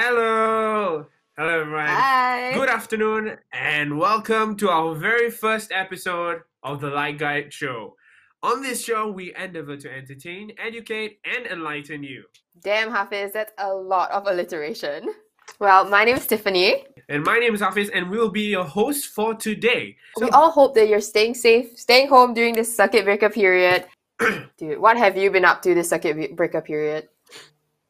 Hello. Hello, everyone. Hi. Good afternoon, and welcome to our very first episode of the Lifeguide Show. On this show, we endeavor to entertain, educate, and enlighten you. Damn, Hafiz, that's a lot of alliteration. Well, my name is Tiffany. And my name is Hafiz, and we'll be your host for today. we all hope that you're staying safe, staying home during this circuit breaker period. Dude, what have you been up to this circuit breaker period?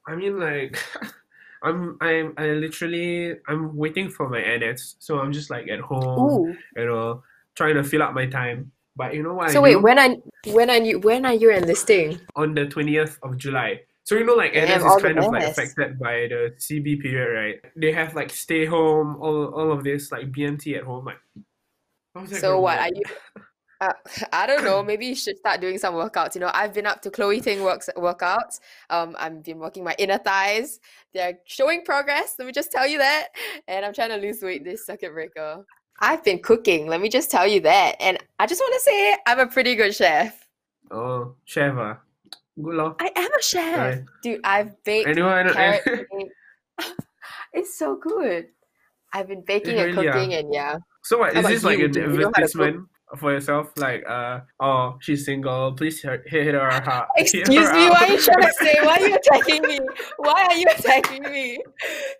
I mean, like, I'm, I'm, I literally, I'm waiting for my NS, so I'm just like at home, Ooh. you know, trying to fill up my time. But you know what? So I wait, do? when I when are you when are you enlisting? on the 20th of July. So you know like NS is kind of like affected by the CB period, right? They have like stay home, all all of this, like BMT at home. Like So what are you? Uh, I don't know. Maybe you should start doing some workouts. You know, I've been up to Chloe Ting works workouts. Um, I've been working my inner thighs. They're showing progress. Let me just tell you that. And I'm trying to lose weight this circuit breaker. I've been cooking. Let me just tell you that. And I just want to say I'm a pretty good chef. Oh, chef ah. Good lor. I am a chef, Right. dude. I've baked Anyone carrot cake. it's so good. I've been baking and really ah? cooking, and yeah. So what is this like an Do you know how to cook? advertisement for yourself? Like uh oh she's single, please hit, hit her hit Excuse her me, out. what are you trying to say? Why are you attacking me? Why are you attacking me?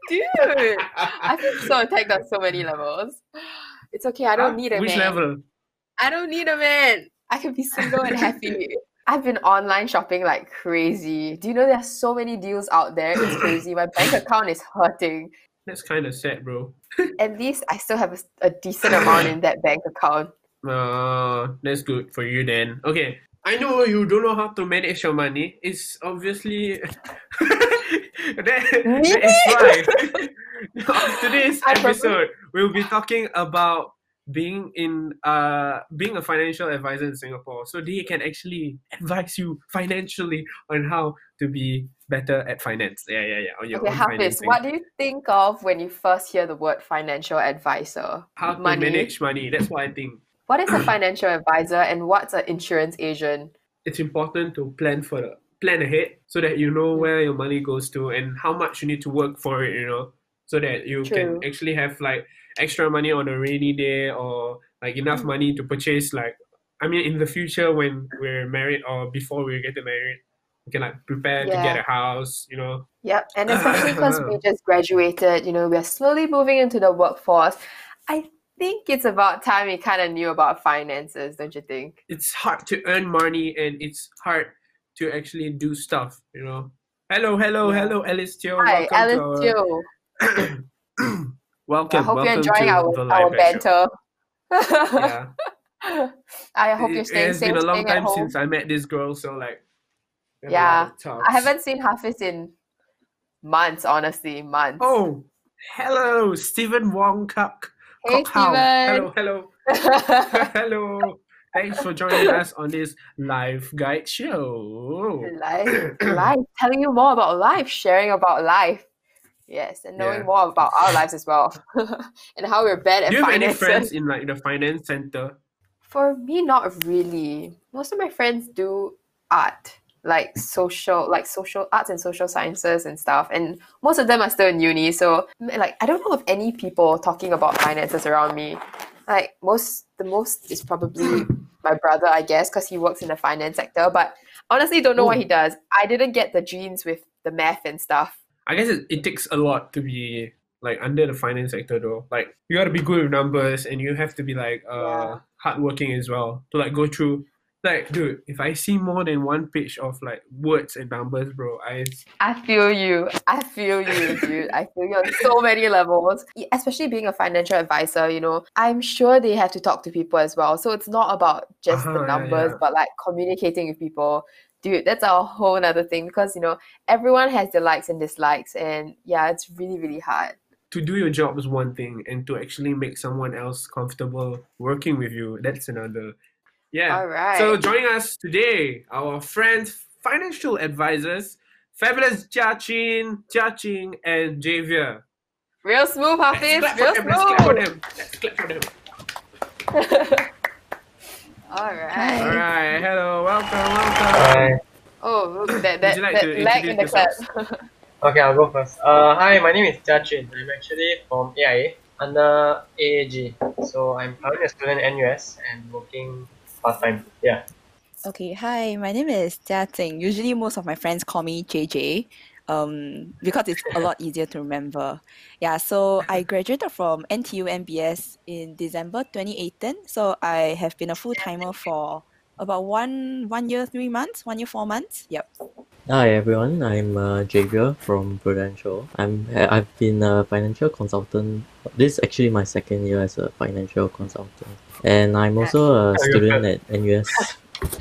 Dude, I feel so attacked on so many levels. It's okay, I don't Huh? need a man. Which man. level? I don't need a man. I can be single and happy. I've been online shopping like crazy. Do you know there's so many deals out there? It's crazy. My bank account is hurting. That's kind of sad, bro. At least I still have a decent amount in that bank account. Uh, that's good for you then. Okay, I know you don't know how to manage your money. It's obviously that, that is why on today's episode we'll be talking about being in uh being a financial advisor in Singapore, so they can actually advise you financially on how to be better at finance. Yeah, yeah, yeah. On your Okay, own Hafiz, financing. what do you think of when you first hear the word financial advisor? how to manage money? That's what I think. What is a financial advisor and what's an insurance agent? it's important to plan for the plan ahead so that you know Mm. where your money goes to and how much you need to work for it you know so that you True. can actually have like extra money on a rainy day or like enough Mm. money to purchase like i mean in the future when we're married or before we get married we can like prepare to get a house you know Yep, and especially because we just graduated, you know, we're slowly moving into the workforce. I think it's about time we kind of knew about finances, don't you think? it's hard to earn money and it's hard to actually do stuff you know hello hello Yeah. hello alice Teo. Hi, welcome Alice Teo. welcome I hope you're enjoying our, our banter. yeah I hope It- you're staying It has been a long time since I met this girl, so like. we have a Yeah, lot of talks. I haven't seen Hafiz in months, honestly, months. Oh, hello, Stephen Wong Kok. Hey. Hello, hello, hello. Thanks for joining us on this Lifeguide show. life, life, telling you more about life, sharing about life. Yes, and knowing Yeah. more about our lives as well, and how we're bad at Do you have any finances. friends in like the finance center? For me, not really. Most of my friends do art, like social, like social arts and social sciences and stuff. And most of them are still in uni. So, like, I don't know of any people talking about finances around me. Like, most, the most is probably my brother, I guess, because he works in the finance sector. But honestly, don't know what he does. I didn't get the genes with the math and stuff. I guess it, it takes a lot to be like under the finance sector though. Like you gotta be good with numbers and you have to be like uh Yeah. hardworking as well to like go through like dude, if I see more than one page of like words and numbers, bro, I I feel you. I feel you, dude. I feel you on so many levels. Especially being a financial advisor, you know, I'm sure they have to talk to people as well. So it's not about just Uh-huh, the yeah, numbers, yeah. but like communicating with people. Dude, that's a whole other thing because you know everyone has their likes and dislikes, and yeah, it's really really hard. to do your job is one thing and to actually make someone else comfortable working with you, that's another. Yeah. All right. So joining us today, our friends, financial advisors, fabulous Jia Chin, Jia Ching, and Javier. real smooth, Let's Hafiz. clap for Real them, let's clap for smooth. them. Let's clap for them. All right. All right. Hello. Welcome. Welcome. Oh, look, that that, you like that to lag in the introduce clap. Okay, I'll go first. Uh, hi, my name is Jia Chin. I'm actually from AIA under AAG. So I'm currently a student at NUS and working time. Yeah. Okay, hi, my name is Jia Ting. Usually, most of my friends call me JJ um, because it's a lot easier to remember. Yeah, so I graduated from NTU NBS in December 2018. So I have been a full timer for about one one year, three months, one year, four months. Yep. Hi everyone, I'm uh, Javier from Prudential. I'm I've been a financial consultant. This is actually my second year as a financial consultant, and I'm also a student at NUS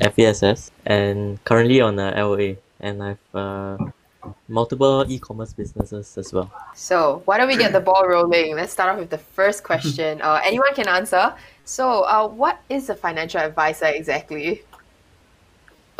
FASS and currently on a LOA. And I've uh, multiple e-commerce businesses as well. So why don't we get the ball rolling? Let's start off with the first question. Uh, anyone can answer. So, uh, what is a financial advisor exactly?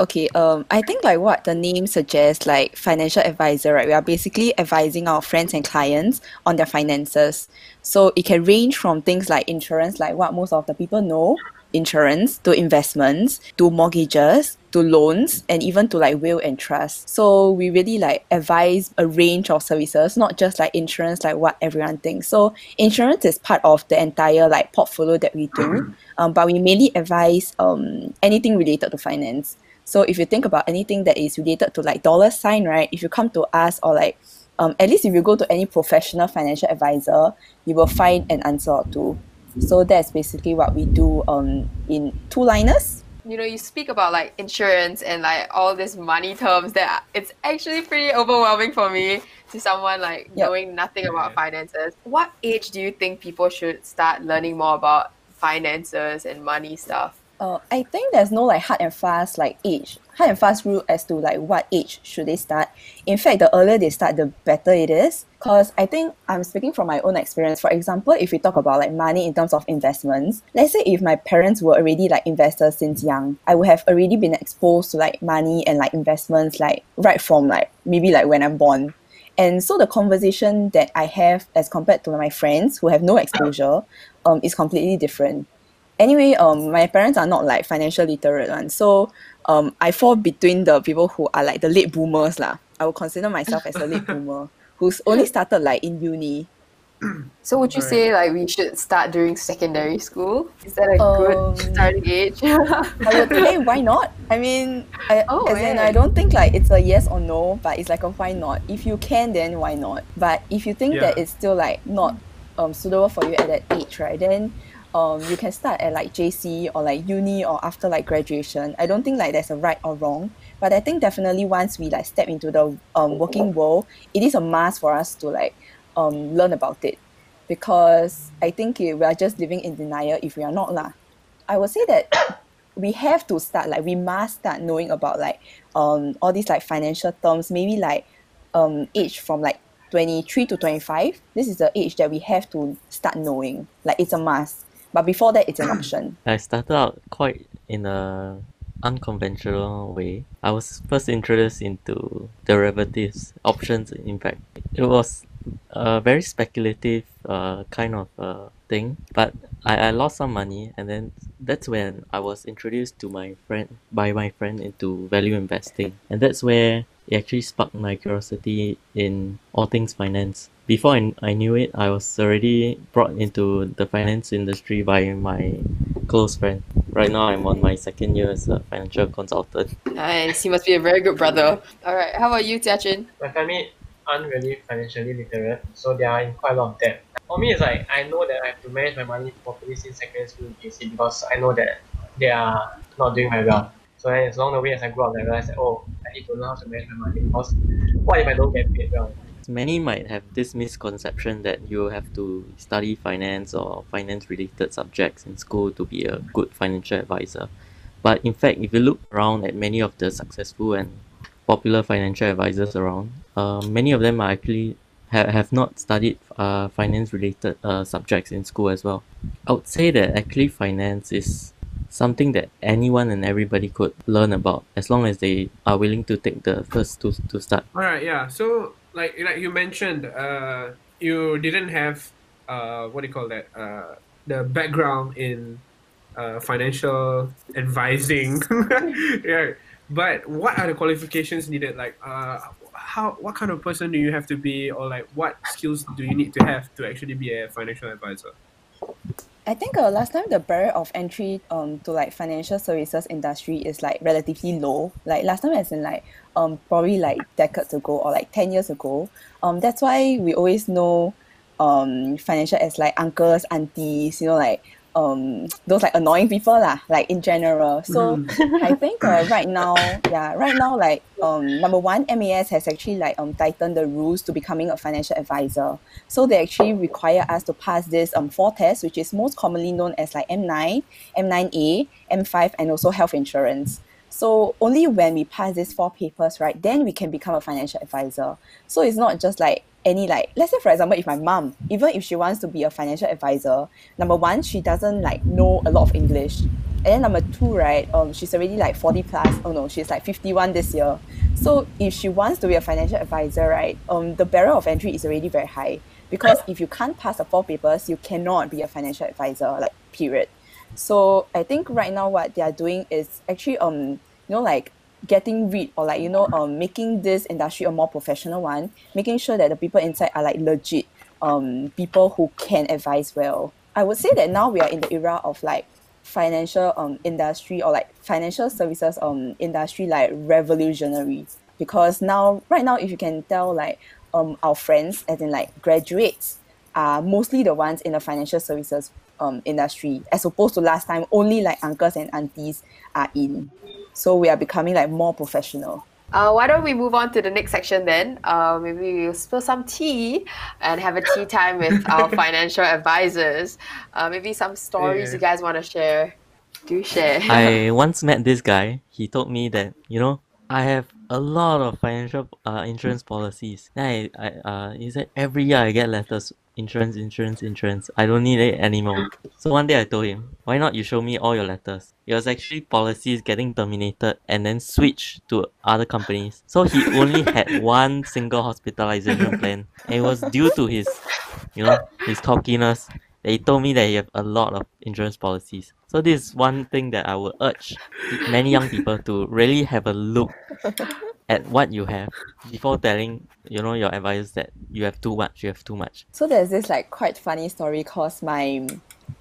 Okay, um, I think like what the name suggests, like financial advisor, right? We are basically advising our friends and clients on their finances. So it can range from things like insurance, like what most of the people know, insurance to investments to mortgages to loans and even to like will and trust. So we really like advise a range of services not just like insurance like what everyone thinks. So insurance is part of the entire like portfolio that we do. Um, but we mainly advise um, anything related to finance so if you think about anything that is related to like dollar sign right if you come to us or like um, at least if you go to any professional financial advisor you will find an answer or two so that's basically what we do um, in two liners. You know, you speak about like insurance and like all these money terms that it's actually pretty overwhelming for me to someone like yep. knowing nothing about finances. What age do you think people should start learning more about finances and money stuff? Uh, I think there's no like hard and fast like age, hard and fast rule as to like what age should they start. In fact, the earlier they start, the better it is. Cause I think I'm speaking from my own experience. For example, if we talk about like money in terms of investments, let's say if my parents were already like investors since young, I would have already been exposed to like money and like investments like right from like maybe like when I'm born. And so the conversation that I have as compared to my friends who have no exposure um, is completely different anyway, um, my parents are not like financial literate one, so um, I fall between the people who are like the late boomers lah. I would consider myself as a late boomer who's only started like in uni. So would you right. say like we should start during secondary school? Is that a um, good starting age? I would say why not? I mean, I, oh, as yeah. in I don't think like it's a yes or no, but it's like a why not. If you can, then why not? But if you think yeah. that it's still like not um, suitable for you at that age, right? Then um, you can start at like J_C or like uni or after like graduation. I don't think like there's a right or wrong, but I think definitely once we like step into the um, working world, it is a must for us to like um, learn about it, because I think we are just living in denial if we are not lah. I would say that we have to start like we must start knowing about like um all these like financial terms maybe like um age from like 23 to 25 this is the age that we have to start knowing like it's a must but before that, it's an option. I started out quite in a unconventional way. I was first introduced into derivatives, options, in fact. It was a very speculative uh, kind of uh, thing, but I, I lost some money, and then that's when I was introduced to my friend by my friend into value investing, and that's where it actually sparked my curiosity in all things finance before I, I knew it, I was already brought into the finance industry by my close friend. Right now, I'm on my second year as a financial consultant. Nice. He must be a very good brother. All right. How about you, Jiajun? My family aren't really financially literate, so they are in quite a lot of debt. For me, it's like I know that I have to manage my money properly since secondary school in JC because I know that they are not doing very well. So then, as long the way as I grow up, I realize that oh, Need to how to manage my money because what if I don't get paid well? many might have this misconception that you have to study finance or finance related subjects in school to be a good financial advisor. But in fact, if you look around at many of the successful and popular financial advisors around, uh, many of them are actually ha- have not studied uh, finance related uh, subjects in school as well. I would say that actually finance is something that anyone and everybody could learn about as long as they are willing to take the first to, to start. All right, yeah. So like like you mentioned, uh, you didn't have uh, what do you call that? Uh, the background in uh, financial advising, yeah. But what are the qualifications needed? Like, uh, how what kind of person do you have to be, or like what skills do you need to have to actually be a financial advisor? I think uh, last time the barrier of entry um to like financial services industry is like relatively low. Like last time as in like um probably like decades ago or like ten years ago. Um that's why we always know um financial as like uncles, aunties, you know, like um those like annoying people lah, like in general. So I think uh, right now, yeah, right now like um number one, MAS has actually like um tightened the rules to becoming a financial advisor. So they actually require us to pass this um four tests, which is most commonly known as like M9, M9A, M5, and also health insurance. So only when we pass these four papers, right, then we can become a financial advisor. So it's not just like any like let's say for example if my mom even if she wants to be a financial advisor number one she doesn't like know a lot of english. And then number two right um she's already like 40 plus oh no she's like 51 this year. So if she wants to be a financial advisor right um the barrier of entry is already very high. Because if you can't pass the four papers you cannot be a financial advisor like period. So I think right now what they are doing is actually um you know like getting rid or like you know um making this industry a more professional one, making sure that the people inside are like legit um people who can advise well. I would say that now we are in the era of like financial um industry or like financial services um industry like revolutionary because now right now if you can tell like um our friends as in like graduates are mostly the ones in the financial services um industry as opposed to last time only like uncles and aunties are in so we are becoming like more professional Uh, why don't we move on to the next section then? Uh, maybe we'll spill some tea and have a tea time with our financial advisors. Uh, maybe some stories Yeah. you guys want to share. Do share. I once met this guy. He told me that you know I have a lot of financial uh, insurance policies. Then I, I uh, he said every year I get letters insurance, insurance, insurance. I don't need it anymore. So one day I told him, why not you show me all your letters? It was actually policies getting terminated and then switched to other companies. So he only had one single hospitalization plan, and it was due to his, you know, his cockiness. That he told me that he have a lot of insurance policies. So this is one thing that I would urge many young people to really have a look at what you have before telling you know your advisors that you have too much, you have too much. So there's this like quite funny story cause my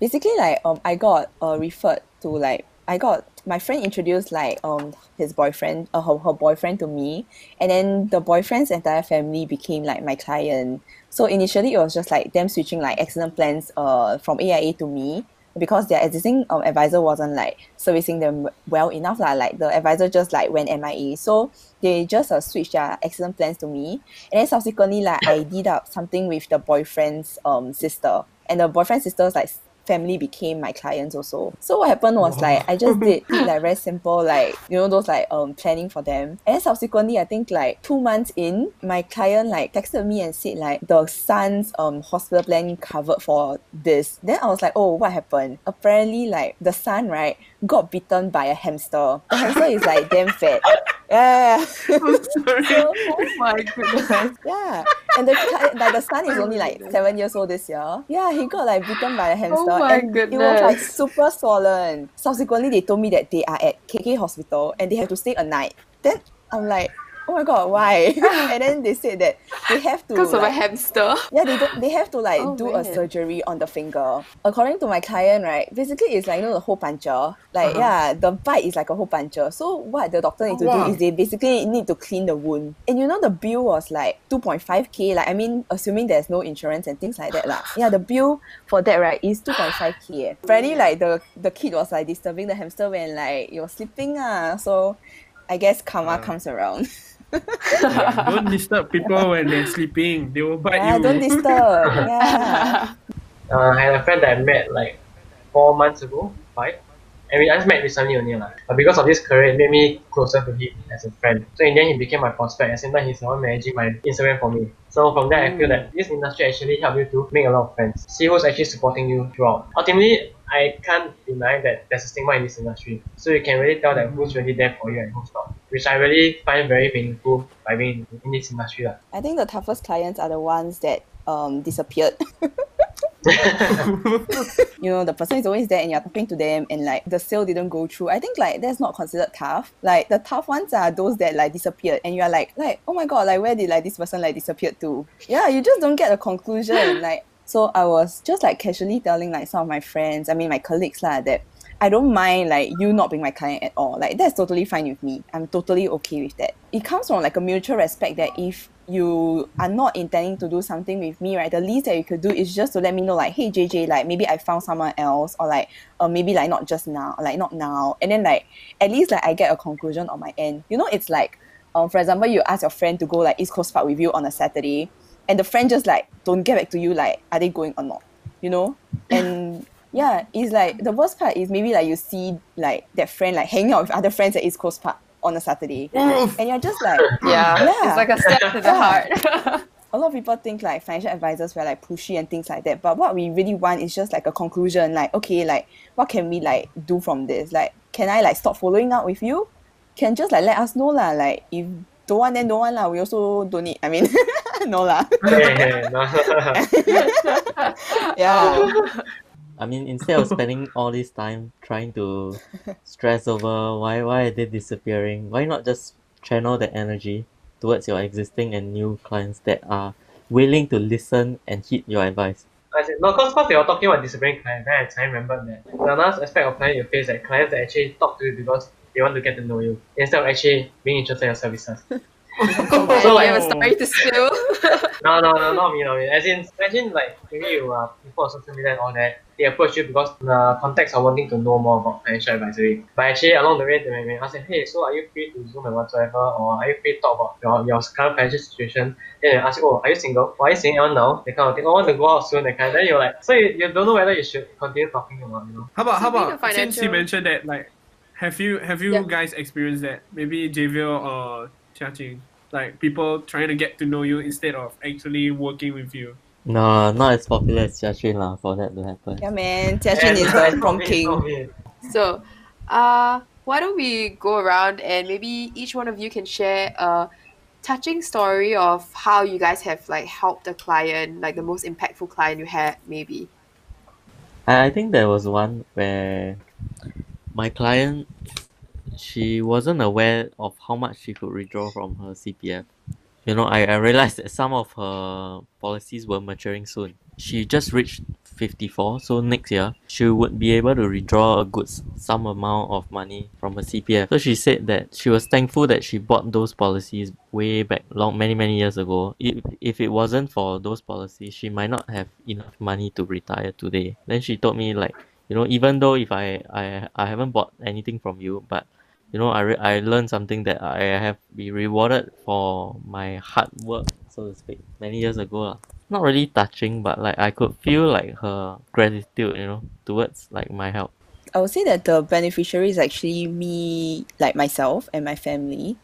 basically like um I got uh, referred to like I got my friend introduced like um his boyfriend uh, her, her boyfriend to me and then the boyfriend's entire family became like my client. So initially it was just like them switching like accident plans uh from AIA to me because their existing um, advisor wasn't like servicing them well enough lah. Like the advisor just like went MIA. So they just uh, switched their accident plans to me. And then subsequently like I did up something with the boyfriend's um sister. And the boyfriend's sister's like family became my clients also. So what happened was like I just did, like very simple like you know those like um planning for them. And subsequently I think like two months in, my client like texted me and said like the son's um hospital plan covered for this. Then I was like, oh what happened? Apparently like the son right got bitten by a hamster. The hamster is like damn fat. Yeah. I'm sorry. so, oh my goodness. yeah, and the cli- like the son is only like oh seven years old this year. Yeah, he got like bitten by a oh hamster, my and it was like super swollen. Subsequently, they told me that they are at KK hospital and they have to stay a night. Then I'm like, oh my god, why? and then they said that they have to Because of a like, hamster. yeah, they don't, they have to like Oh, do a surgery on the finger. According to my client, right, basically it's like you know the hole puncher. Like Uh-huh. yeah, the bite is like a hole puncher. So what the doctor need to Wow. do is they basically need to clean the wound. And you know the bill was like two point five k. Like I mean, assuming there's no insurance and things like that lah. Yeah, the bill for that right is two point five k. Apparently, like the the kid was like disturbing the hamster when like it was sleeping ah. So I guess karma Ah. comes around. Yeah, don't disturb people when they're sleeping. They will bite yeah, you. don't disturb. Yeah. Uh, I had a friend that I met like four months ago, five. And we just met recently only. lah. But because of this career, it made me closer to him as a friend. So in the end, he became my prospect. At the same time, he's the one managing my Instagram for me. So from there, I feel that this industry actually help you to make a lot of friends. See who's actually supporting you throughout. Ultimately, I can't deny that there's a stigma in this industry. So you can really tell that who's really there for you and who's not. Which I really find very meaningful by being in this industry. lah. I think the toughest clients are the ones that um disappeared. you know the person is always there and you're talking to them and like the sale didn't go through i think like that's not considered tough like the tough ones are those that like disappeared and you're like like oh my god like where did like this person like disappeared to yeah you just don't get a conclusion like so i was just like casually telling like some of my friends i mean my colleagues lah that I don't mind like you not being my client at all. Like that's totally fine with me. I'm totally okay with that. It comes from like a mutual respect that if you are not intending to do something with me, right? The least that you could do is just to let me know, like, hey JJ, like maybe I found someone else, or like, or maybe like not just now, like not now, and then like at least like I get a conclusion on my end. You know, it's like, um, for example, you ask your friend to go like East Coast Park with you on a Saturday, and the friend just like don't get back to you, like, are they going or not? You know, and yeah, it's like the worst part is maybe like you see like that friend like hanging out with other friends at East Coast Park on a Saturday, Oof. and you're just like, Yeah, Yeah. it's like a step to the heart. a lot of people think like financial advisors were like pushy and things like that but what we really want is just like a conclusion like okay like what can we like do from this? Like can i like stop following up with you? Can just like let us know lah like if don't want then don't want lah we also don't need i mean no lah. Yeah, yeah I mean, instead of spending all this time trying to stress over why why are they disappearing, why not just channel that energy towards your existing and new clients that are willing to listen and heed your advice? I said, no, because cause they were talking about disappearing clients, then I suddenly remembered that the last aspect of client you face like clients that actually talk to you because they want to get to know you instead of actually being interested in your services. so So, like, you have a story to spill. No, no, no, not me, not me. As in, imagine like maybe you are people on social media and all that. They approach you because the context of wanting to know more about financial advisory. But actually, along the way, they may, may ask, hey, so are you free to zoom and whatsoever, or are you free to talk about your, your current financial situation? Then they ask you, oh, are you single? Or are you seeing anyone now? They kind of think, oh, I want to go out soon. That kind. Then you're like, so you, you don't know whether you should continue talking or not. You know. How about how about a since you mentioned that like have you have you Yeah. guys experienced that? Maybe Javier or Chia-Ching, like people trying to get to know you instead of actually working with you. No, not as popular as Jiaqun lah for that to happen. yeah man Jiaqun And- is it's the prom king. So, uh, why don't we go around and maybe each one of you can share a touching story of how you guys have like helped a client, like the most impactful client you had, maybe. I, I think there was one where my client she wasn't aware of how much she could withdraw from her CPF. You know, I, I realized that some of her policies were maturing soon. She just reached 54, so next year she would be able to withdraw a good some amount of money from her CPF. So she said that she was thankful that she bought those policies way back long many many years ago. If if it wasn't for those policies, she might not have enough money to retire today. Then she told me like, you know, even though if I I, I haven't bought anything from you, but you know, I, re- I learned something that I have been rewarded for my hard work, so to speak, many years ago. lah. Not really touching, but like I could feel like her gratitude, you know, towards like my help. I would say that the beneficiary is actually me, like myself and my family,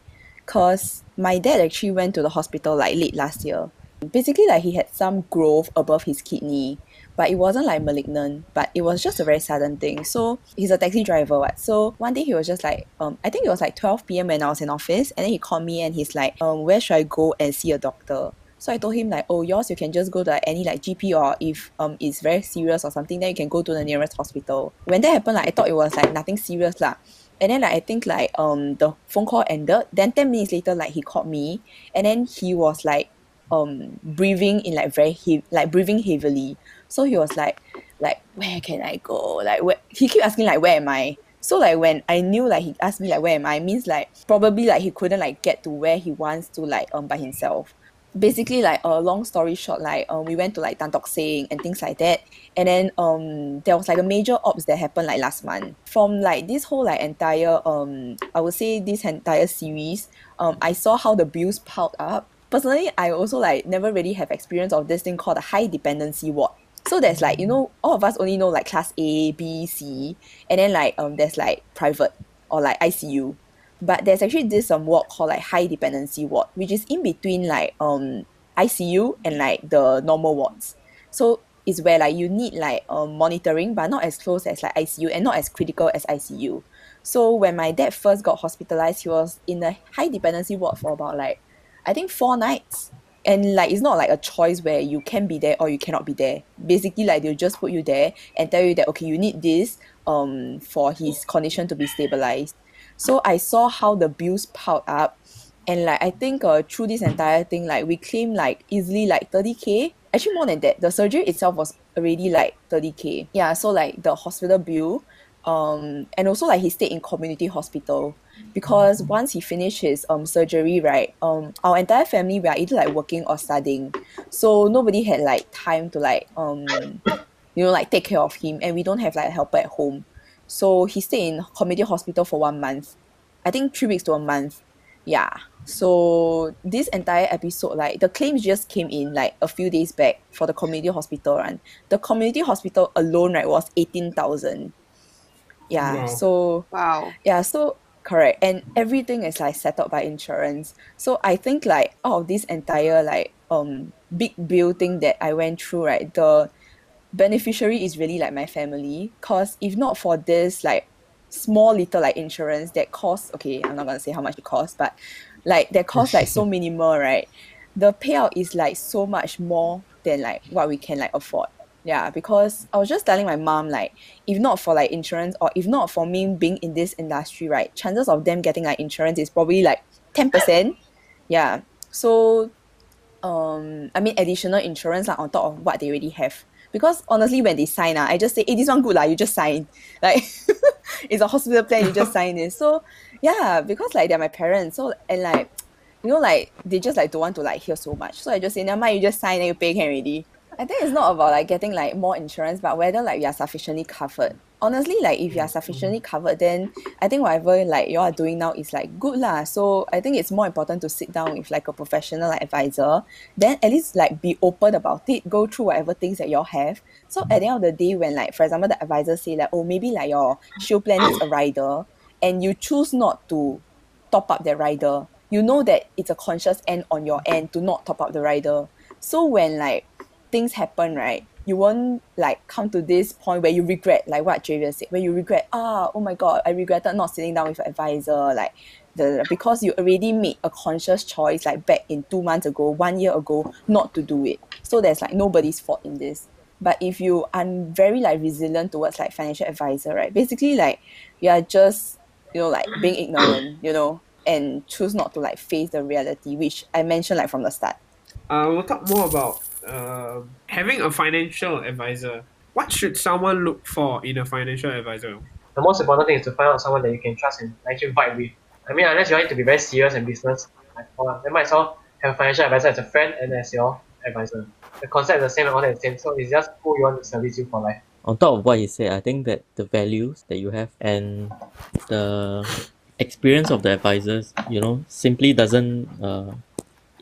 because my dad actually went to the hospital like late last year. Basically, like he had some growth above his kidney, but it wasn't like malignant, but it was just a very sudden thing. So he's a taxi driver, what? So one day he was just like, um, I think it was like 12 p.m. when I was in office, and then he called me and he's like, um, where should I go and see a doctor? So I told him like, oh, yours you can just go to like, any like GP or if um it's very serious or something, then you can go to the nearest hospital. When that happened, like I thought it was like nothing serious lah. And then like I think like um the phone call ended. Then ten minutes later, like he called me, and then he was like um breathing in like very heavy, like breathing heavily. So he was like like where can I go? Like where he keep asking like where am I? So like when I knew like he asked me like where am I means like probably like he couldn't like get to where he wants to like um by himself basically like a long story short like um, we went to like Tan Tock Seng and things like that and then um there was like a major ops that happened like last month from like this whole like entire um I would say this entire series um I saw how the bills piled up personally I also like never really have experience of this thing called a high dependency ward. So there's like you know all of us only know like class A B C and then like um there's like private or like ICU but there's actually this um ward called like high dependency ward which is in between like um ICU and like the normal wards. So it's where like you need like um monitoring but not as close as like ICU and not as critical as ICU so when my dad first got hospitalized he was in a high dependency ward for about like I think four nights. And like it's not like a choice where you can be there or you cannot be there. Basically like they'll just put you there and tell you that okay you need this um for his condition to be stabilized. So I saw how the bills piled up. And like I think uh through this entire thing like we claim like easily like thirty K. Actually more than that. The surgery itself was already like thirty K. Yeah so like the hospital bill um and also like he stayed in community hospital. Because once he finished his um surgery right um our entire family we are either like working or studying. So nobody had like time to like um you know like take care of him. And we don't have like a helper at home. So he stayed in community hospital for one month. I think three weeks to a month. Yeah. So this entire episode like the claims just came in like a few days back for the community hospital run. The community hospital alone right was eighteen thousand yeah Wow. so Wow. yeah so correct and everything is like settled by insurance so I think like out of this entire like um big bill thing that I went through right the beneficiary is really like my family cause if not for this like small little like insurance that costs okay I'm not gonna say how much it costs but like that costs like so minimal right the payout is like so much more than like what we can like afford yeah because I was just telling my mom like if not for like insurance or if not for me being in this industry right chances of them getting like insurance is probably like 10% yeah. So um I mean additional insurance like on top of what they already have. Because honestly when they sign ah I just say eh this one good lah you just sign. Like it's a hospital plan you just sign it. So yeah because like they're my parents so and like you know like they just like don't want to like hear so much. So I just say never mind you just sign then you pay can already I think it's not about like getting like more insurance but whether like we are sufficiently covered. Honestly like if you are sufficiently mm. covered then I think whatever like you are doing now is like good lah. So I think it's more important to sit down with like a professional like advisor then at least like be open about it go through whatever things that you all have. So at the end of the day when like for example the advisor say like oh maybe like your shield plan is a rider and you choose not to top up that rider you know that it's a conscious end on your end to not top up the rider. So when like things happen right you won't like come to this point where you regret like what Javier said where you regret ah oh my god I regretted not sitting down with an advisor like the because you already made a conscious choice like back in two months ago one year ago not to do it. So there's like nobody's fault in this. But if you are very like resilient towards like financial advisor right basically like you are just you know like being ignorant you know and choose not to like face the reality which I mentioned like from the start. Uh, we'll talk more about uh, having a financial advisor. What should someone look for in a financial advisor? The most important thing is to find out someone that you can trust and actually vibe with. I mean, unless you want to be very serious and business, like, they might as well have a financial advisor as a friend and as your advisor. The concept is the same and all that is the same, so it's just who you want to service you for life. on top of what he said, I think that the values that you have and the experience of the advisors, you know, simply doesn't uh,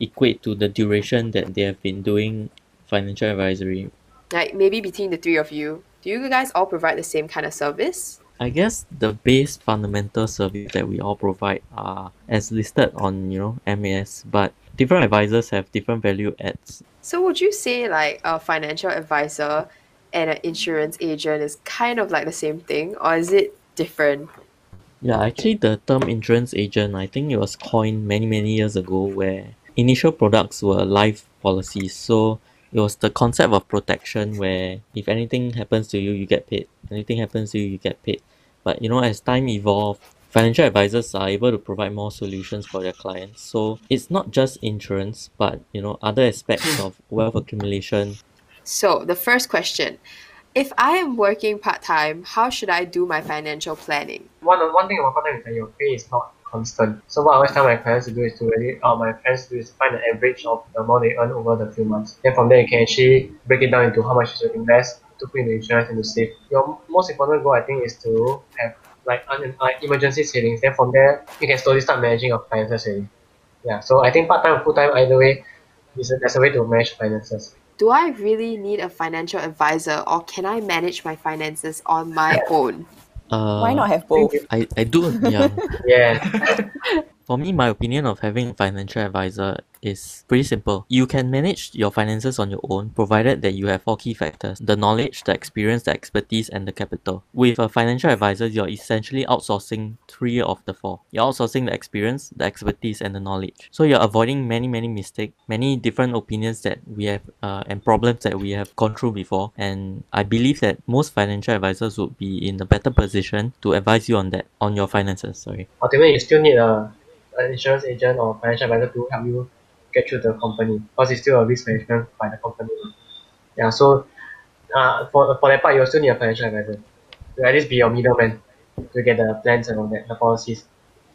equate to the duration that they have been doing financial advisory. Like maybe between the three of you, do you guys all provide the same kind of service? I guess the base fundamental service that we all provide are as listed on you know MAS, but different advisors have different value adds. So would you say like a financial advisor and an insurance agent is kind of like the same thing or is it different? Yeah, actually, the term insurance agent, I think it was coined many, many years ago where initial products were life policies. So it was the concept of protection where if anything happens to you, you get paid. Anything happens to you, you get paid. But you know, as time evolved, financial advisors are able to provide more solutions for their clients. So it's not just insurance, but you know, other aspects hmm. of wealth accumulation, So the first question, if I am working part-time, how should I do my financial planning? One one thing about part-time is that your pay is not constant. So what I always tell my clients to do is to really, uh, my friends to do is find the average of the amount they earn over the few months. Then from there you can actually break it down into how much you should invest, to put into insurance and to save. Your most important goal I think is to have like uh, emergency savings. Then from there you can slowly start managing your finances already. Yeah. So I think part-time or full-time either way, is a, there's a way to manage finances. Do I really need a financial advisor or can I manage my finances on my own? Uh, why not have both I, I do, yeah. Yeah. For me, my opinion of having a financial advisor is pretty simple. You can manage your finances on your own, provided that you have four key factors the knowledge, the experience, the expertise, and the capital. With a financial advisor, you're essentially outsourcing three of the four. You're outsourcing the experience, the expertise, and the knowledge. So you're avoiding many, many mistakes, many different opinions that we have, uh, and problems that we have gone through before. And I believe that most financial advisors would be in a better position to advise you on that, on your finances. Sorry. ultimately you still need a an insurance agent or financial advisor to help you get through the company because it's still a risk management by the company. Yeah, so uh, for for that part you still need a financial advisor to at least be your middleman to get the plans and all that, the policies.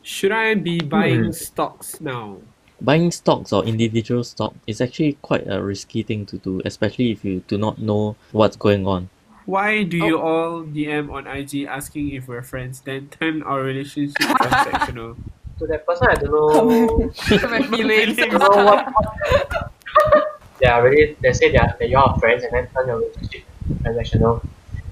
Should I be buying stocks now? Buying stocks or individual stock is actually quite a risky thing to do, especially if you do not know what's going on. Why do you all DM on IG asking if we're friends, then turn our relationship transactional? To that person I don't know My feelings. I don't know what they are really they say they are that you are friends and then turn your relationship transactional.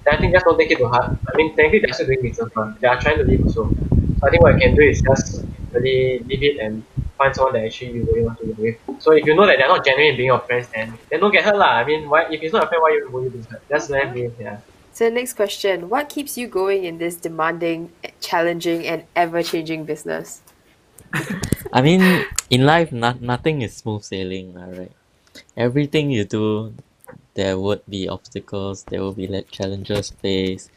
Then I think just don't take it to heart. I mean technically they're still doing business but they are trying to live also. So I think what you can do is just really leave it and find someone that actually you really want to live with. So if you know that they're not genuine in being your friends then then don't get hurt lah. I mean why if it's not a friend why you will you be hurt? Just let them be, yeah. So next question, what keeps you going in this demanding, challenging, and ever-changing business? I mean, in life, not, nothing is smooth sailing, right? Everything you do, there would be obstacles, there will be like challenges faced.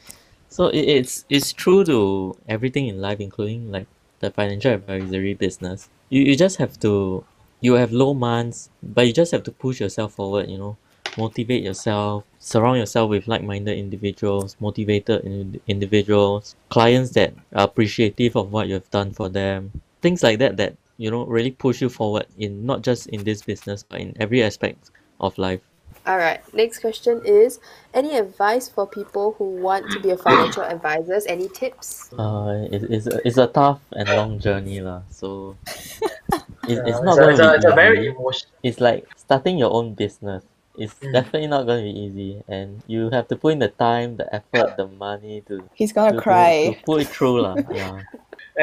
So it, it's it's true to everything in life, including like the financial advisory business. You you just have to you have low months, but you just have to push yourself forward. You know, motivate yourself, surround yourself with like-minded individuals, motivated in- individuals, clients that are appreciative of what you've done for them, things like that that you know really push you forward in not just in this business but in every aspect of life. All right. Next question is any advice for people who want to be a financial advisors? Any tips? Uh, it, it's, a, it's a tough and long journey lah. So it, it's Yeah, not gonna it's, a, it's a be very easy. emotional It's like starting your own business. It's Mm. definitely not gonna be easy, and you have to put in the time, the effort, the money to He's gonna to, cry. to put it through lah. Yeah,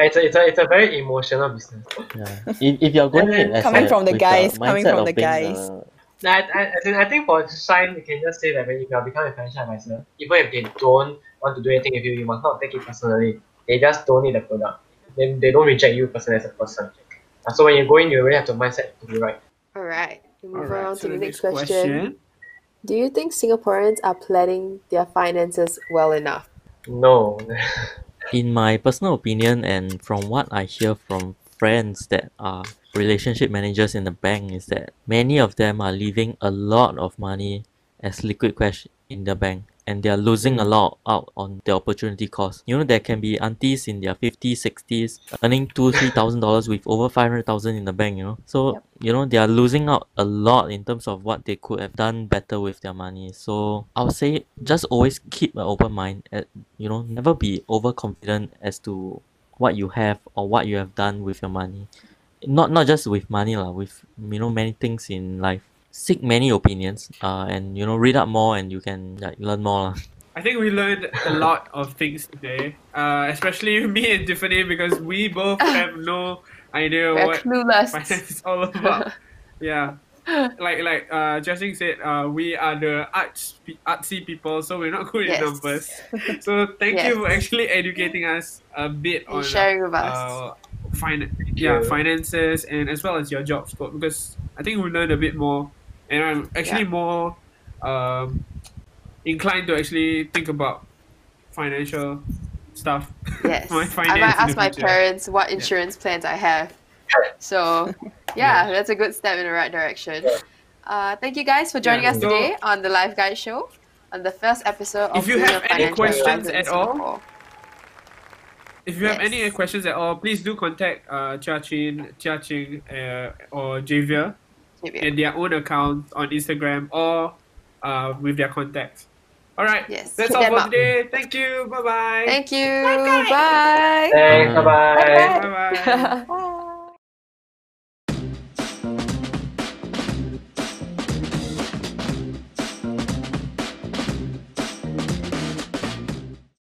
it's a, it's a, it's a very emotional business. yeah. If, if you're going in Coming a, from the with guys, coming from the guys. a- No, I, I, I think for Shine, you can just say that when you become a financial advisor, even if they don't want to do anything with you, you must not take it personally. They just don't need the product. Then they don't reject you personally as a person. So when you go in, you really have to mindset to be right. All right. We move Alright, on so to the the next question. Do you think Singaporeans are planning their finances well enough? No. in my personal opinion and from what I hear from friends that are relationship managers in the bank is that many of them are leaving a lot of money as liquid cash in the bank and they are losing a lot out on the opportunity cost. You know, there can be aunties in their 50s, 60s earning two, three thousand dollars with over 500,000 in the bank, you know. So, Yep. you know, they are losing out a lot in terms of what they could have done better with their money. So, I would say just always keep an open mind at you know, never be overconfident as to what you have or what you have done with your money. Not not just with money lah, with you know many things in life. Seek many opinions, uh, and you know read up more, and you can like learn more. I think we learned a lot of things today, uh, especially me and Tiffany, because we both have no idea We're what clueless. finance is all about. yeah. Like like uh Justin said, uh we are the arts pe- artsy people, so we're not good Yes. at numbers. So thank Yes. you for actually educating us a bit And on sharing with us. uh, fin- yeah, finances and as well as your job scope because I think we learned a bit more and I'm actually more um, inclined to actually think about financial stuff. Yes. my I might ask my future. parents what insurance plans I have. So, yeah, that's a good step in the right direction. Uh, thank you guys for joining Yeah, us so- today on the Lifeguide Show on the first episode of If you have any questions at all, If you have any questions at all, please do contact uh, Chia Chin, Chia Ching, uh, or Javier Maybe. in their own accounts on Instagram or uh, with their contacts. All right. Yes, That's hit all for up. today. Thank you. Bye bye. Thank you. Bye. Thanks, bye bye. Bye bye. Bye.